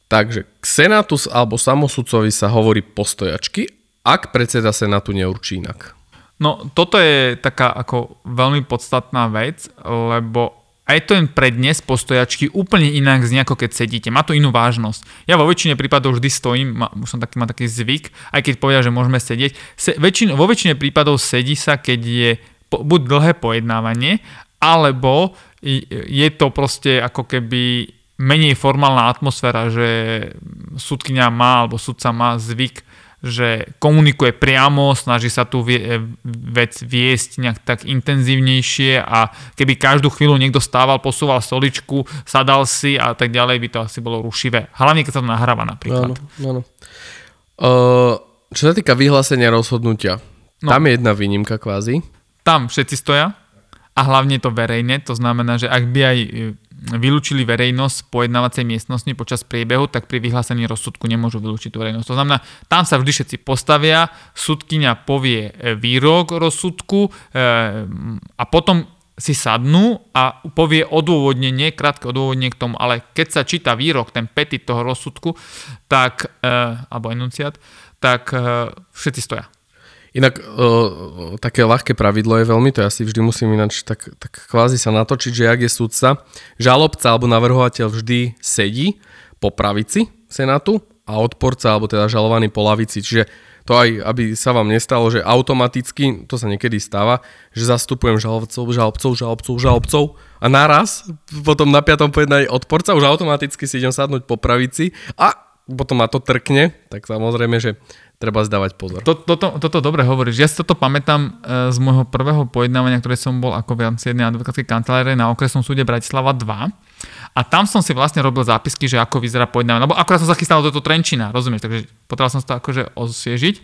Takže k senátu alebo samosudcovi sa hovorí postojačky, ak predseda senátu neurčí inak. No toto je taká ako veľmi podstatná vec, lebo aj to jen prednes postojačky úplne inak znie ako keď sedíte. Má to inú vážnosť. Ja vo väčšine prípadov vždy stojím, má, už som taký, mám taký zvyk, aj keď povedia, že môžeme sedieť. Se, väčšin, vo väčšine prípadov sedí sa, keď je po, buď dlhé pojednávanie, alebo je to proste ako keby menej formálna atmosféra, že súdkynia má alebo sudca má zvyk že komunikuje priamo, snaží sa tú vec viesť nejak tak intenzívnejšie a keby každú chvíľu niekto stával, posúval stoličku, sadal si a tak ďalej, by to asi bolo rušivé. Hlavne, keď sa to nahráva napríklad. Áno, áno. Uh, čo sa týka vyhlásenia rozhodnutia, No. tam je jedna výnimka kvázi. Tam všetci stoja a hlavne je to verejne, to znamená, že ak by aj vylúčili verejnosť z pojednávacej miestnosti počas priebehu, tak pri vyhlásení rozsudku nemôžu vylúčiť tú verejnosť. To znamená, tam sa vždy všetci postavia, súdkynia povie e, výrok rozsudku e, a potom si sadnú a povie odôvodnenie, krátke odôvodnenie k tomu, ale keď sa číta výrok, ten petit toho rozsudku, tak, e, alebo enunciát, tak všetci stoja. Inak uh, také ľahké pravidlo je veľmi, to ja si vždy musím ináč tak, tak kvázi sa natočiť, že ak je súdca, žalobca alebo navrhovateľ vždy sedí po pravici senátu a odporca alebo teda žalovaný po lavici. Čiže to aj, aby sa vám nestalo, že automaticky, to sa niekedy stáva, že zastupujem žalobcov, žalobcov, žalobcov, žalobcov a naraz potom na piatom pojednaní odporca už automaticky si idem sadnúť po pravici a potom ma to trkne, tak samozrejme, že treba zdávať pozor. To, toto, toto dobre hovoríš. Ja si toto pamätám e, z môjho prvého pojednávania, ktoré som bol ako v jednej advokátskej kancelárie na okresnom súde Bratislava 2. A tam som si vlastne robil zápisky, že ako vyzerá pojednávanie. Lebo akorát som sa chystal do toho Trenčina, rozumieš? Takže potreboval som to akože osviežiť.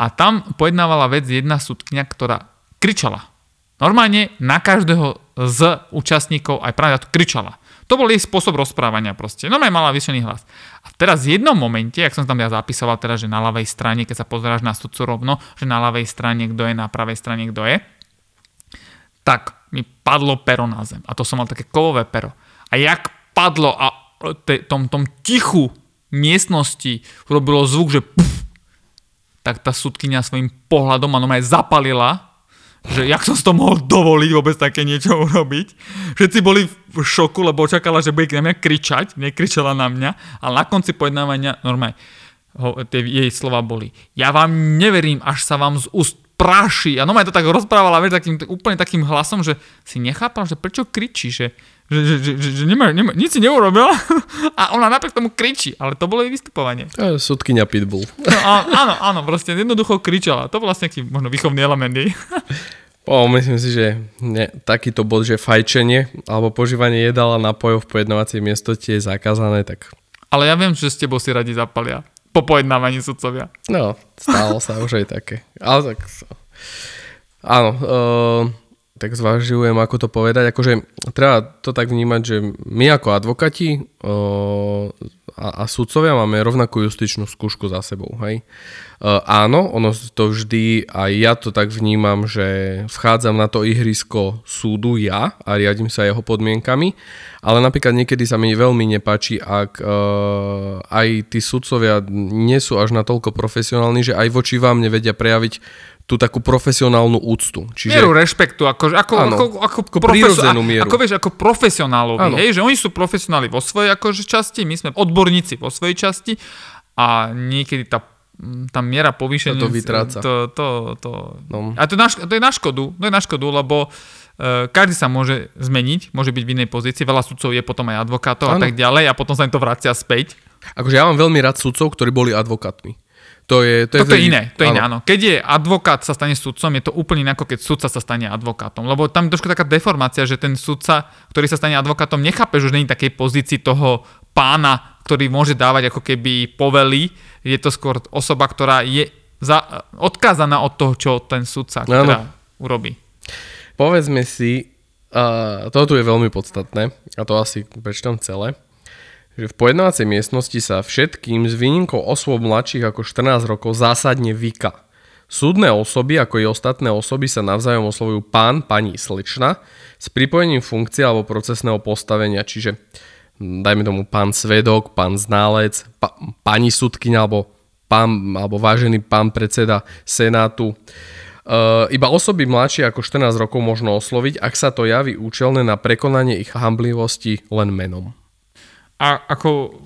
A tam pojednávala vec jedna súdkňa, ktorá kričala. Normálne na každého z účastníkov aj práve kričala. To bol jej spôsob rozprávania proste. Normálne mala vyšený hlas. A teraz v jednom momente, ak som tam ja zapisoval teraz, že na ľavej strane, keď sa pozeráš na sudcu rovno, že na ľavej strane kto je, na pravej strane kto je, tak mi padlo pero na zem. A to som mal také kovové pero. A jak padlo a te, tom, tom tichu miestnosti urobilo zvuk, že puf, tak tá sudkynia svojim pohľadom ma normálne zapalila, že jak som si to mohol dovoliť vôbec také niečo urobiť. Všetci boli v šoku, lebo očakala, že bude na mňa kričať, nekričala na mňa, ale na konci pojednávania normálne ho, tie jej slova boli. Ja vám neverím, až sa vám z úst praší. A normálne to tak rozprávala, vieš, takým, úplne takým hlasom, že si nechápal, že prečo kričí, že, že, že, že, že, že nemá, nemá, nič si neurobila a ona napriek tomu kričí, ale to bolo jej vystupovanie. To je súdkynia Pitbull. No, áno, áno, proste jednoducho kričala. To bol vlastne taký možno výchovný element jej. O, myslím si, že ne, takýto bod, že fajčenie alebo požívanie jedál a nápojov v pojednávacej miestosti je zakázané, tak Ale ja viem, že s tebou si radi zapalia. Po pojednávaní sudcovia. no, stalo sa už aj také. Ale tak, áno, uh, tak zvažujem, ako to povedať. Akože treba to tak vnímať, že my ako advokati o, a, a sudcovia máme rovnakú justičnú skúšku za sebou. Hej? Uh, áno, ono to vždy, aj ja to tak vnímam, že vchádzam na to ihrisko súdu ja a riadím sa jeho podmienkami, ale napríklad niekedy sa mi veľmi nepáči, ak uh, aj tí sudcovia nie sú až natoľko profesionálni, že aj voči vám nevedia prejaviť tú takú profesionálnu úctu. Čiže... Mieru rešpektu, ako, ako, Áno, ako, ako, ako prirodzenú mieru. ako, vieš, ako profesionálovi, Áno. hej, že oni sú profesionáli vo svojej akože, časti, my sme odborníci vo svojej časti a niekedy tá tá miera povýšenia... To vytráca. To, to, to, No. A to na, to je na škodu, to je na škodu, lebo uh, každý sa môže zmeniť, môže byť v inej pozícii, veľa sudcov je potom aj advokátov a Áno. tak ďalej a potom sa im to vracia späť. Akože ja mám veľmi rád sudcov, ktorí boli advokátmi. To je, to je, Toto je iné, to je iné, áno. Keď je advokát sa stane sudcom, je to úplne iné, ako keď sudca sa stane advokátom. Lebo tam je trošku taká deformácia, že ten sudca, ktorý sa stane advokátom, nechápe, že už není takej pozícii toho pána, ktorý môže dávať ako keby povely. Je to skôr osoba, ktorá je za, odkázaná od toho, čo ten sudca teda urobí. Povedzme si, a toto je veľmi podstatné, a to asi prečítam celé, že v pojednávacej miestnosti sa všetkým s výnimkou osôb mladších ako 14 rokov zásadne vyka. Súdne osoby, ako i ostatné osoby sa navzájom oslovujú pán, pani, slečna s pripojením funkcie alebo procesného postavenia, čiže hm, dajme tomu pán svedok, pán ználec, pa, pani sudkyňa alebo pán, alebo vážený pán predseda senátu. Uh, iba osoby mladšie ako 14 rokov možno osloviť, ak sa to javí účelné na prekonanie ich hamblivosti len menom. A ako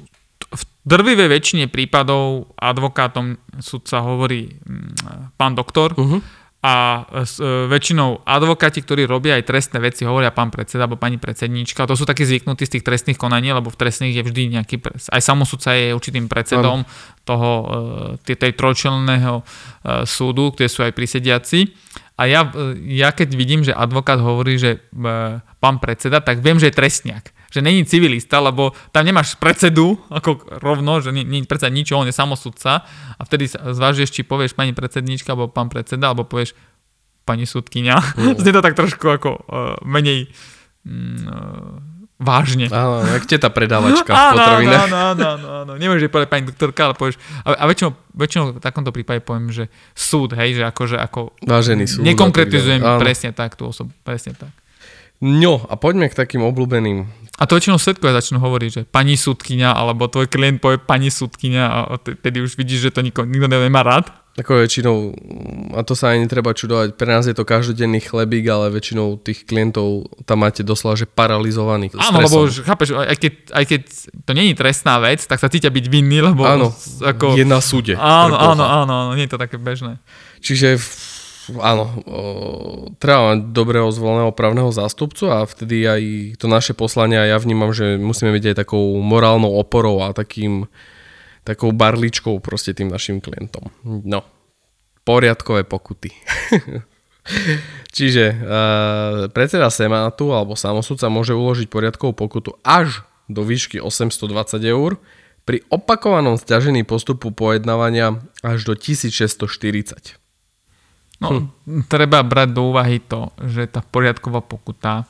v drvivej väčšine prípadov advokátom sudca hovorí mm, pán doktor uh-huh. a s, e, väčšinou advokáti, ktorí robia aj trestné veci, hovoria pán predseda alebo pani predsedníčka. To sú takí zvyknutí z tých trestných konaní, lebo v trestných je vždy nejaký, pre- aj samosudca je určitým predsedom toho, e, tej, tej trojčelného e, súdu, kde sú aj prisediaci. A ja, ja keď vidím, že advokát hovorí, že pán predseda, tak viem, že je trestniak že není civilista, lebo tam nemáš predsedu ako rovno, že nie, nie predsa nič, on je samosudca a vtedy zvážiš, či povieš pani predsedníčka alebo pán predseda, alebo povieš pani súdkynia. Mm. Znie to tak trošku ako uh, menej mm, uh, vážne. Áno, jak teta predávačka v potravinách. áno, áno, áno, áno. Nemôžeš povedať pani doktorka, ale povieš, a, a väčšinou, väčšinou v takomto prípade poviem, že súd, hej, že akože ako Vážený súd. nekonkretizujem presne tak tú osobu, presne tak. No a poďme k takým obľúbeným. A to väčšinou svetkovia začnú hovoriť, že pani súdkynia, alebo tvoj klient povie pani súdkynia a tedy už vidíš, že to nikto, nikto nemá rád. Ako väčšinou, a to sa ani netreba čudovať, pre nás je to každodenný chlebík, ale väčšinou tých klientov tam máte doslova, že paralizovaných Áno, stresom. lebo už, chápeš, aj keď, aj keď to není trestná vec, tak sa cítia byť vinný, lebo Áno, ako... je na súde. Áno, áno, áno, áno, nie je to také bežné. Čiže f- áno, o, treba mať dobrého zvoleného právneho zástupcu a vtedy aj to naše poslanie a ja vnímam, že musíme byť aj takou morálnou oporou a takým takou barličkou proste tým našim klientom. No, poriadkové pokuty. Čiže uh, predseda Senátu alebo samosudca môže uložiť poriadkovú pokutu až do výšky 820 eur pri opakovanom stiažení postupu pojednávania až do 1640. No, treba brať do úvahy to, že tá poriadková pokuta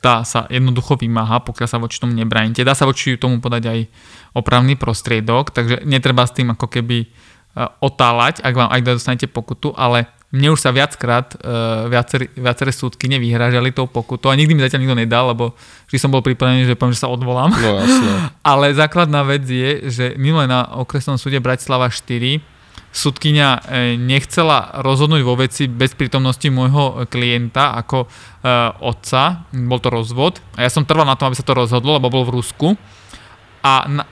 tá sa jednoducho vymáha, pokiaľ sa voči tomu nebránite. Dá sa voči tomu podať aj opravný prostriedok, takže netreba s tým ako keby e, otáľať, ak vám ak dostanete pokutu, ale mne už sa viackrát uh, viaceré, viaceré súdky nevyhrážali tou pokutou a nikdy mi zatiaľ nikto nedal, lebo vždy som bol pripravený, že poviem, že sa odvolám. No jasne. Ale základná vec je, že minule na okresnom súde Bratislava 4 súdkynia e, nechcela rozhodnúť vo veci bez prítomnosti môjho klienta ako e, otca. Bol to rozvod. A ja som trval na tom, aby sa to rozhodlo, lebo bol v Rusku. A na,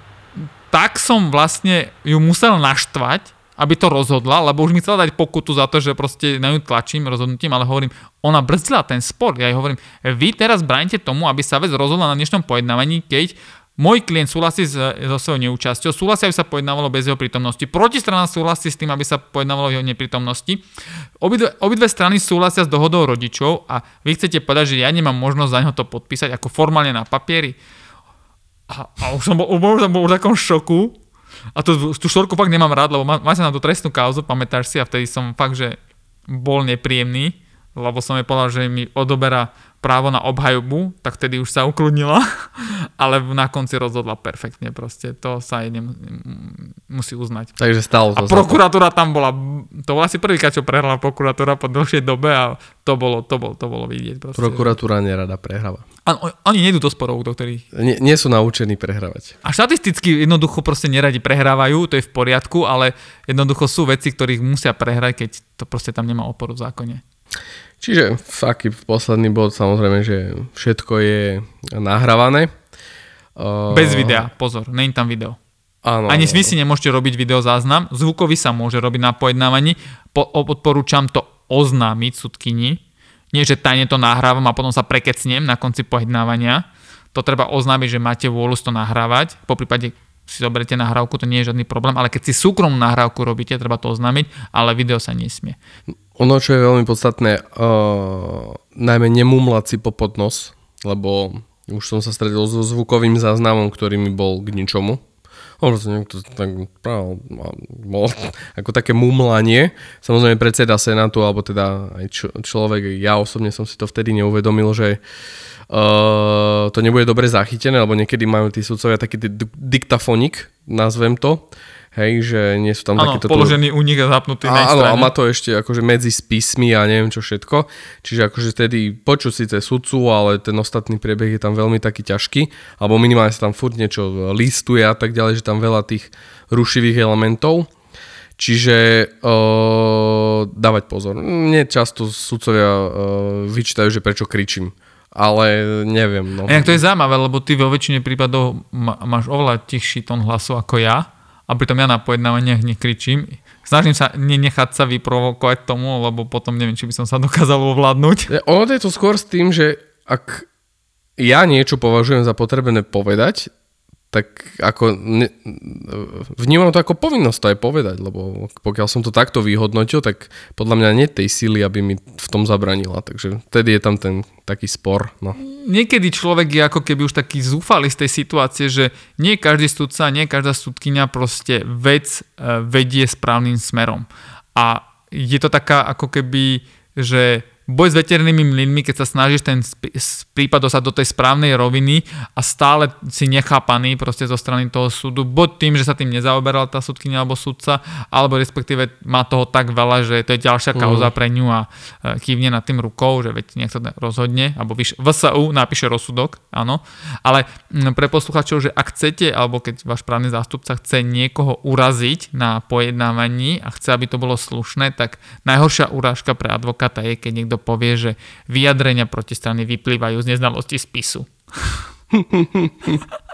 tak som vlastne ju musel naštvať, aby to rozhodla, lebo už mi chcela dať pokutu za to, že proste na ňu tlačím rozhodnutím, ale hovorím, ona brzdila ten spor. Ja jej hovorím, vy teraz bránite tomu, aby sa vec rozhodla na dnešnom pojednávaní, keď môj klient súhlasí so svojou neúčasťou, súhlasí, aby sa pojednávalo bez jeho prítomnosti. Protistrana súhlasí s tým, aby sa pojednávalo jeho neprítomnosti. Obidve, obidve strany súhlasia s dohodou rodičov a vy chcete povedať, že ja nemám možnosť za neho to podpísať ako formálne na papieri. A, a už som bol, už bol v takom šoku. A tú, tú štorku fakt nemám rád, lebo má, má sa na tú trestnú kauzu, pamätáš si, a vtedy som fakt, že bol nepríjemný, lebo som jej povedal, že mi odoberá právo na obhajobu, tak vtedy už sa ukludnila, ale na konci rozhodla perfektne proste. To sa jej nem, musí uznať. Takže stalo A to. prokuratúra tam bola, to bola asi prvýkrát, čo prehrala prokuratúra po dlhšej dobe a to bolo, to bolo, to bolo vidieť. Proste. Prokuratúra nerada prehráva. A, oni nejdú do sporov, do ktorých... Nie, nie sú naučení prehrávať. A štatisticky jednoducho proste neradi prehrávajú, to je v poriadku, ale jednoducho sú veci, ktorých musia prehrať, keď to proste tam nemá oporu v zákone. Čiže taký posledný bod, samozrejme, že všetko je nahrávané. Bez videa, pozor, není tam video. Áno, Ani vy si nemôžete robiť videozáznam, zvukový sa môže robiť na pojednávaní, po, odporúčam to oznámiť sudkyni, nie že tajne to nahrávam a potom sa prekecnem na konci pojednávania, to treba oznámiť, že máte vôľu to nahrávať, po prípade si zoberiete nahrávku, to nie je žiadny problém, ale keď si súkromnú nahrávku robíte, treba to oznámiť, ale video sa nesmie. Ono, čo je veľmi podstatné, uh, najmä nemumlať si po podnos, lebo už som sa stretol so zvukovým záznamom, ktorý mi bol k ničomu. On proste niekto tak práve, bol ako také mumlanie. Samozrejme predseda Senátu, alebo teda aj č- človek, ja osobne som si to vtedy neuvedomil, že uh, to nebude dobre zachytené, lebo niekedy majú tí sudcovia taký d- diktafonik, nazvem to, Hej, že nie sú tam Áno, takéto... položený u nich a zapnutý na Áno, a má to ešte akože medzi spismi a neviem čo všetko. Čiže akože tedy počuť síce sudcu, ale ten ostatný priebeh je tam veľmi taký ťažký. Alebo minimálne sa tam furt niečo listuje a tak ďalej, že tam veľa tých rušivých elementov. Čiže uh, dávať pozor. Mne často sudcovia uh, vyčítajú, že prečo kričím. Ale neviem. No. Inak to je zaujímavé, lebo ty vo väčšine prípadov máš oveľa tichší tón hlasu ako ja a pritom ja na pojednávaniach nekričím. Snažím sa nenechať sa vyprovokovať tomu, lebo potom neviem, či by som sa dokázal ovládnuť. Ono je to skôr s tým, že ak ja niečo považujem za potrebné povedať, tak ako ne, vnímam to ako povinnosť to aj povedať, lebo pokiaľ som to takto vyhodnotil, tak podľa mňa nie tej síly, aby mi v tom zabranila. Takže vtedy je tam ten taký spor. No. Niekedy človek je ako keby už taký zúfalý z tej situácie, že nie každý sudca, nie každá sudkynia proste vec e, vedie správnym smerom. A je to taká ako keby, že boj s veternými mlynmi, keď sa snažíš ten prípad dostať do tej správnej roviny a stále si nechápaný proste zo strany toho súdu, buď tým, že sa tým nezaoberala tá súdkynia alebo súdca, alebo respektíve má toho tak veľa, že to je ďalšia kauza pre ňu a e, kývne nad tým rukou, že veď nech sa rozhodne, alebo vyš- VSU napíše rozsudok, áno. Ale pre posluchačov, že ak chcete, alebo keď váš právny zástupca chce niekoho uraziť na pojednávaní a chce, aby to bolo slušné, tak najhoršia urážka pre advokáta je, keď niekto povie, že vyjadrenia protistrany vyplývajú z neznalosti spisu.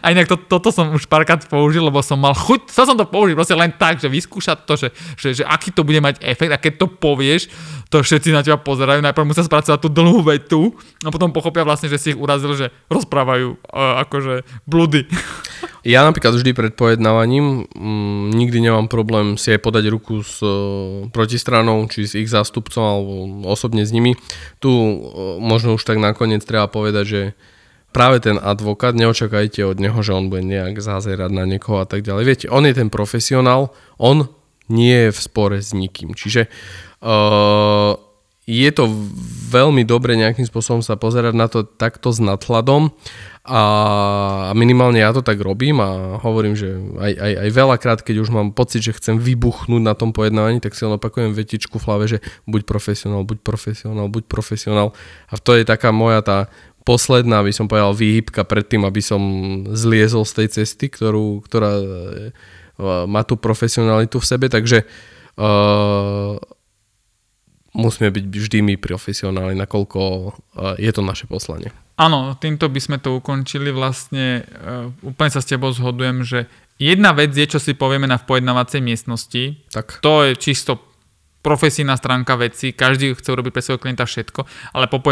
A inak to, toto som už párkrát použil, lebo som mal chuť, chcel som to použiť proste len tak, že vyskúšať to, že, že, že aký to bude mať efekt a keď to povieš, to všetci na teba pozerajú, najprv musia spracovať tú dlhú vetu a potom pochopia vlastne, že si ich urazil, že rozprávajú uh, akože blúdy. Ja napríklad vždy pred pojednávaním mm, nikdy nemám problém si aj podať ruku s e, protistranou, či s ich zástupcom alebo osobne s nimi. Tu e, možno už tak nakoniec treba povedať, že práve ten advokát, neočakajte od neho, že on bude nejak zázerať na niekoho a tak ďalej. Viete, on je ten profesionál, on nie je v spore s nikým. Čiže uh, je to veľmi dobre nejakým spôsobom sa pozerať na to takto s nadhľadom a minimálne ja to tak robím a hovorím, že aj, aj, aj veľakrát, keď už mám pocit, že chcem vybuchnúť na tom pojednávaní, tak si len opakujem vetičku v hlave, že buď profesionál, buď profesionál, buď profesionál a to je taká moja tá posledná, by som povedal, výhybka pred tým, aby som zliezol z tej cesty, ktorú, ktorá e, má tú profesionalitu v sebe, takže uh, musíme byť vždy my profesionáli, nakoľko uh, je to naše poslanie. Áno, týmto by sme to ukončili. Vlastne uh, úplne sa s tebou zhodujem, že jedna vec je, čo si povieme na v pojednávacej miestnosti. Tak. To je čisto profesijná stránka veci, každý chce urobiť pre svojho klienta všetko, ale po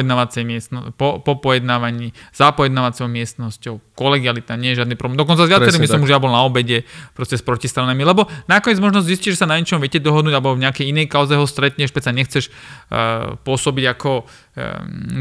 miestno, po, po pojednávaní, za pojednávacou miestnosťou, kolegialita, nie je žiadny problém. Dokonca s viacerými Presne som tak. už ja bol na obede proste s protistranami, lebo nakoniec možno zistíš, že sa na niečom viete dohodnúť, alebo v nejakej inej kauze ho stretneš, peca nechceš uh, pôsobiť ako um,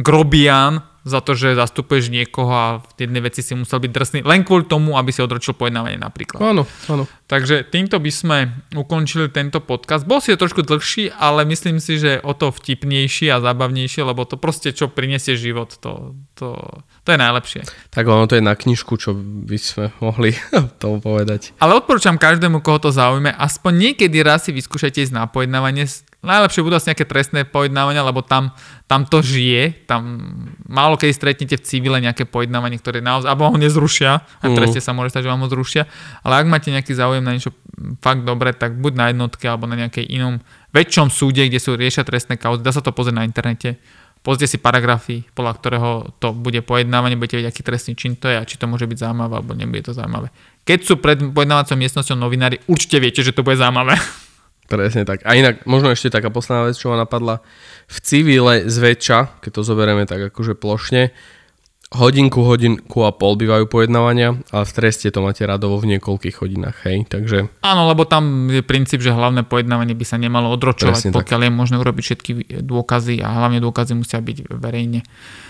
grobian za to, že zastupuješ niekoho a v jednej veci si musel byť drsný len kvôli tomu, aby si odročil pojednávanie napríklad. Áno, áno. Takže týmto by sme ukončili tento podcast. Bol si to trošku dlhší, ale myslím si, že o to vtipnejší a zábavnejšie, lebo to proste, čo prinesie život, to, to, to je najlepšie. Tak ono to je na knižku, čo by sme mohli tomu povedať. Ale odporúčam každému, koho to zaujme, aspoň niekedy raz si vyskúšajte ísť na pojednávanie Najlepšie budú asi nejaké trestné pojednávania, lebo tam, tam to žije, tam málo keď stretnete v civile nejaké pojednávanie, ktoré naozaj, alebo ho nezrušia, a v treste sa môže stať, že vám ho zrušia, ale ak máte nejaký záujem na niečo fakt dobre, tak buď na jednotke, alebo na nejakej inom väčšom súde, kde sú riešia trestné kauzy, dá sa to pozrieť na internete, pozrite si paragrafy, podľa ktorého to bude pojednávanie, budete vedieť, aký trestný čin to je a či to môže byť zaujímavé, alebo nebude to zaujímavé. Keď sú pred pojednávacou miestnosťou novinári, určite viete, že to bude zaujímavé. Presne tak. A inak, možno ešte taká posledná vec, čo ma napadla. V civile zväčša, keď to zoberieme tak akože plošne, hodinku, hodinku a pol bývajú pojednávania, ale v treste to máte radovo v niekoľkých hodinách, hej, takže... Áno, lebo tam je princíp, že hlavné pojednávanie by sa nemalo odročovať, Presne pokiaľ tak. je možné urobiť všetky dôkazy a hlavne dôkazy musia byť verejne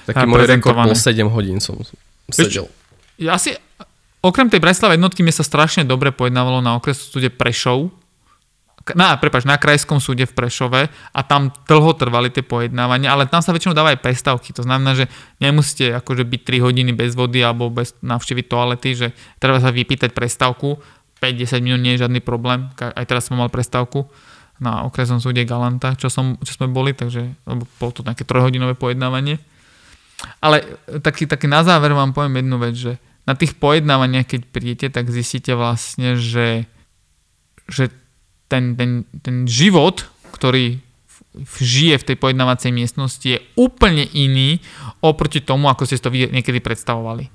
Taký môj rekord bol 7 hodín som sedel. Ja si, okrem tej Bratislava jednotky mi sa strašne dobre pojednávalo na okresu súde Prešov, na, prepač, na krajskom súde v Prešove a tam dlho trvali tie pojednávania, ale tam sa väčšinou dávajú aj prestávky. To znamená, že nemusíte akože byť 3 hodiny bez vody alebo bez návštevy toalety, že treba sa vypýtať prestávku. 5-10 minút nie je žiadny problém. Aj teraz som mal prestávku na okresnom súde Galanta, čo, som, čo sme boli, takže bolo to také trojhodinové pojednávanie. Ale taký, taký na záver vám poviem jednu vec, že na tých pojednávaniach, keď prídete, tak zistíte vlastne, že, že ten, ten, ten život, ktorý žije v tej pojednávacej miestnosti je úplne iný oproti tomu, ako ste si to niekedy predstavovali.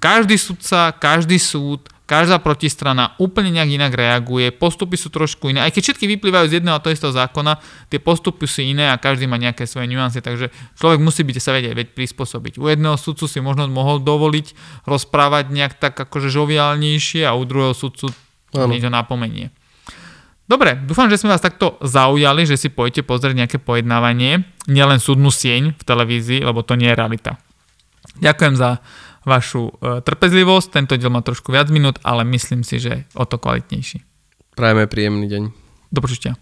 Každý sudca, každý súd, každá protistrana úplne nejak inak reaguje, postupy sú trošku iné. Aj keď všetky vyplývajú z jedného a to istého zákona, tie postupy sú iné a každý má nejaké svoje nuancy, takže človek musí byť sa vedieť prispôsobiť. U jedného sudcu si možno mohol dovoliť rozprávať nejak tak akože žoviálnejšie a u druhého sudcu niečo napomenie. Dobre, dúfam, že sme vás takto zaujali, že si pojete pozrieť nejaké pojednávanie, nielen súdnu sieň v televízii, lebo to nie je realita. Ďakujem za vašu e, trpezlivosť, tento diel má trošku viac minút, ale myslím si, že o to kvalitnejší. Prajeme príjemný deň. Do počutia.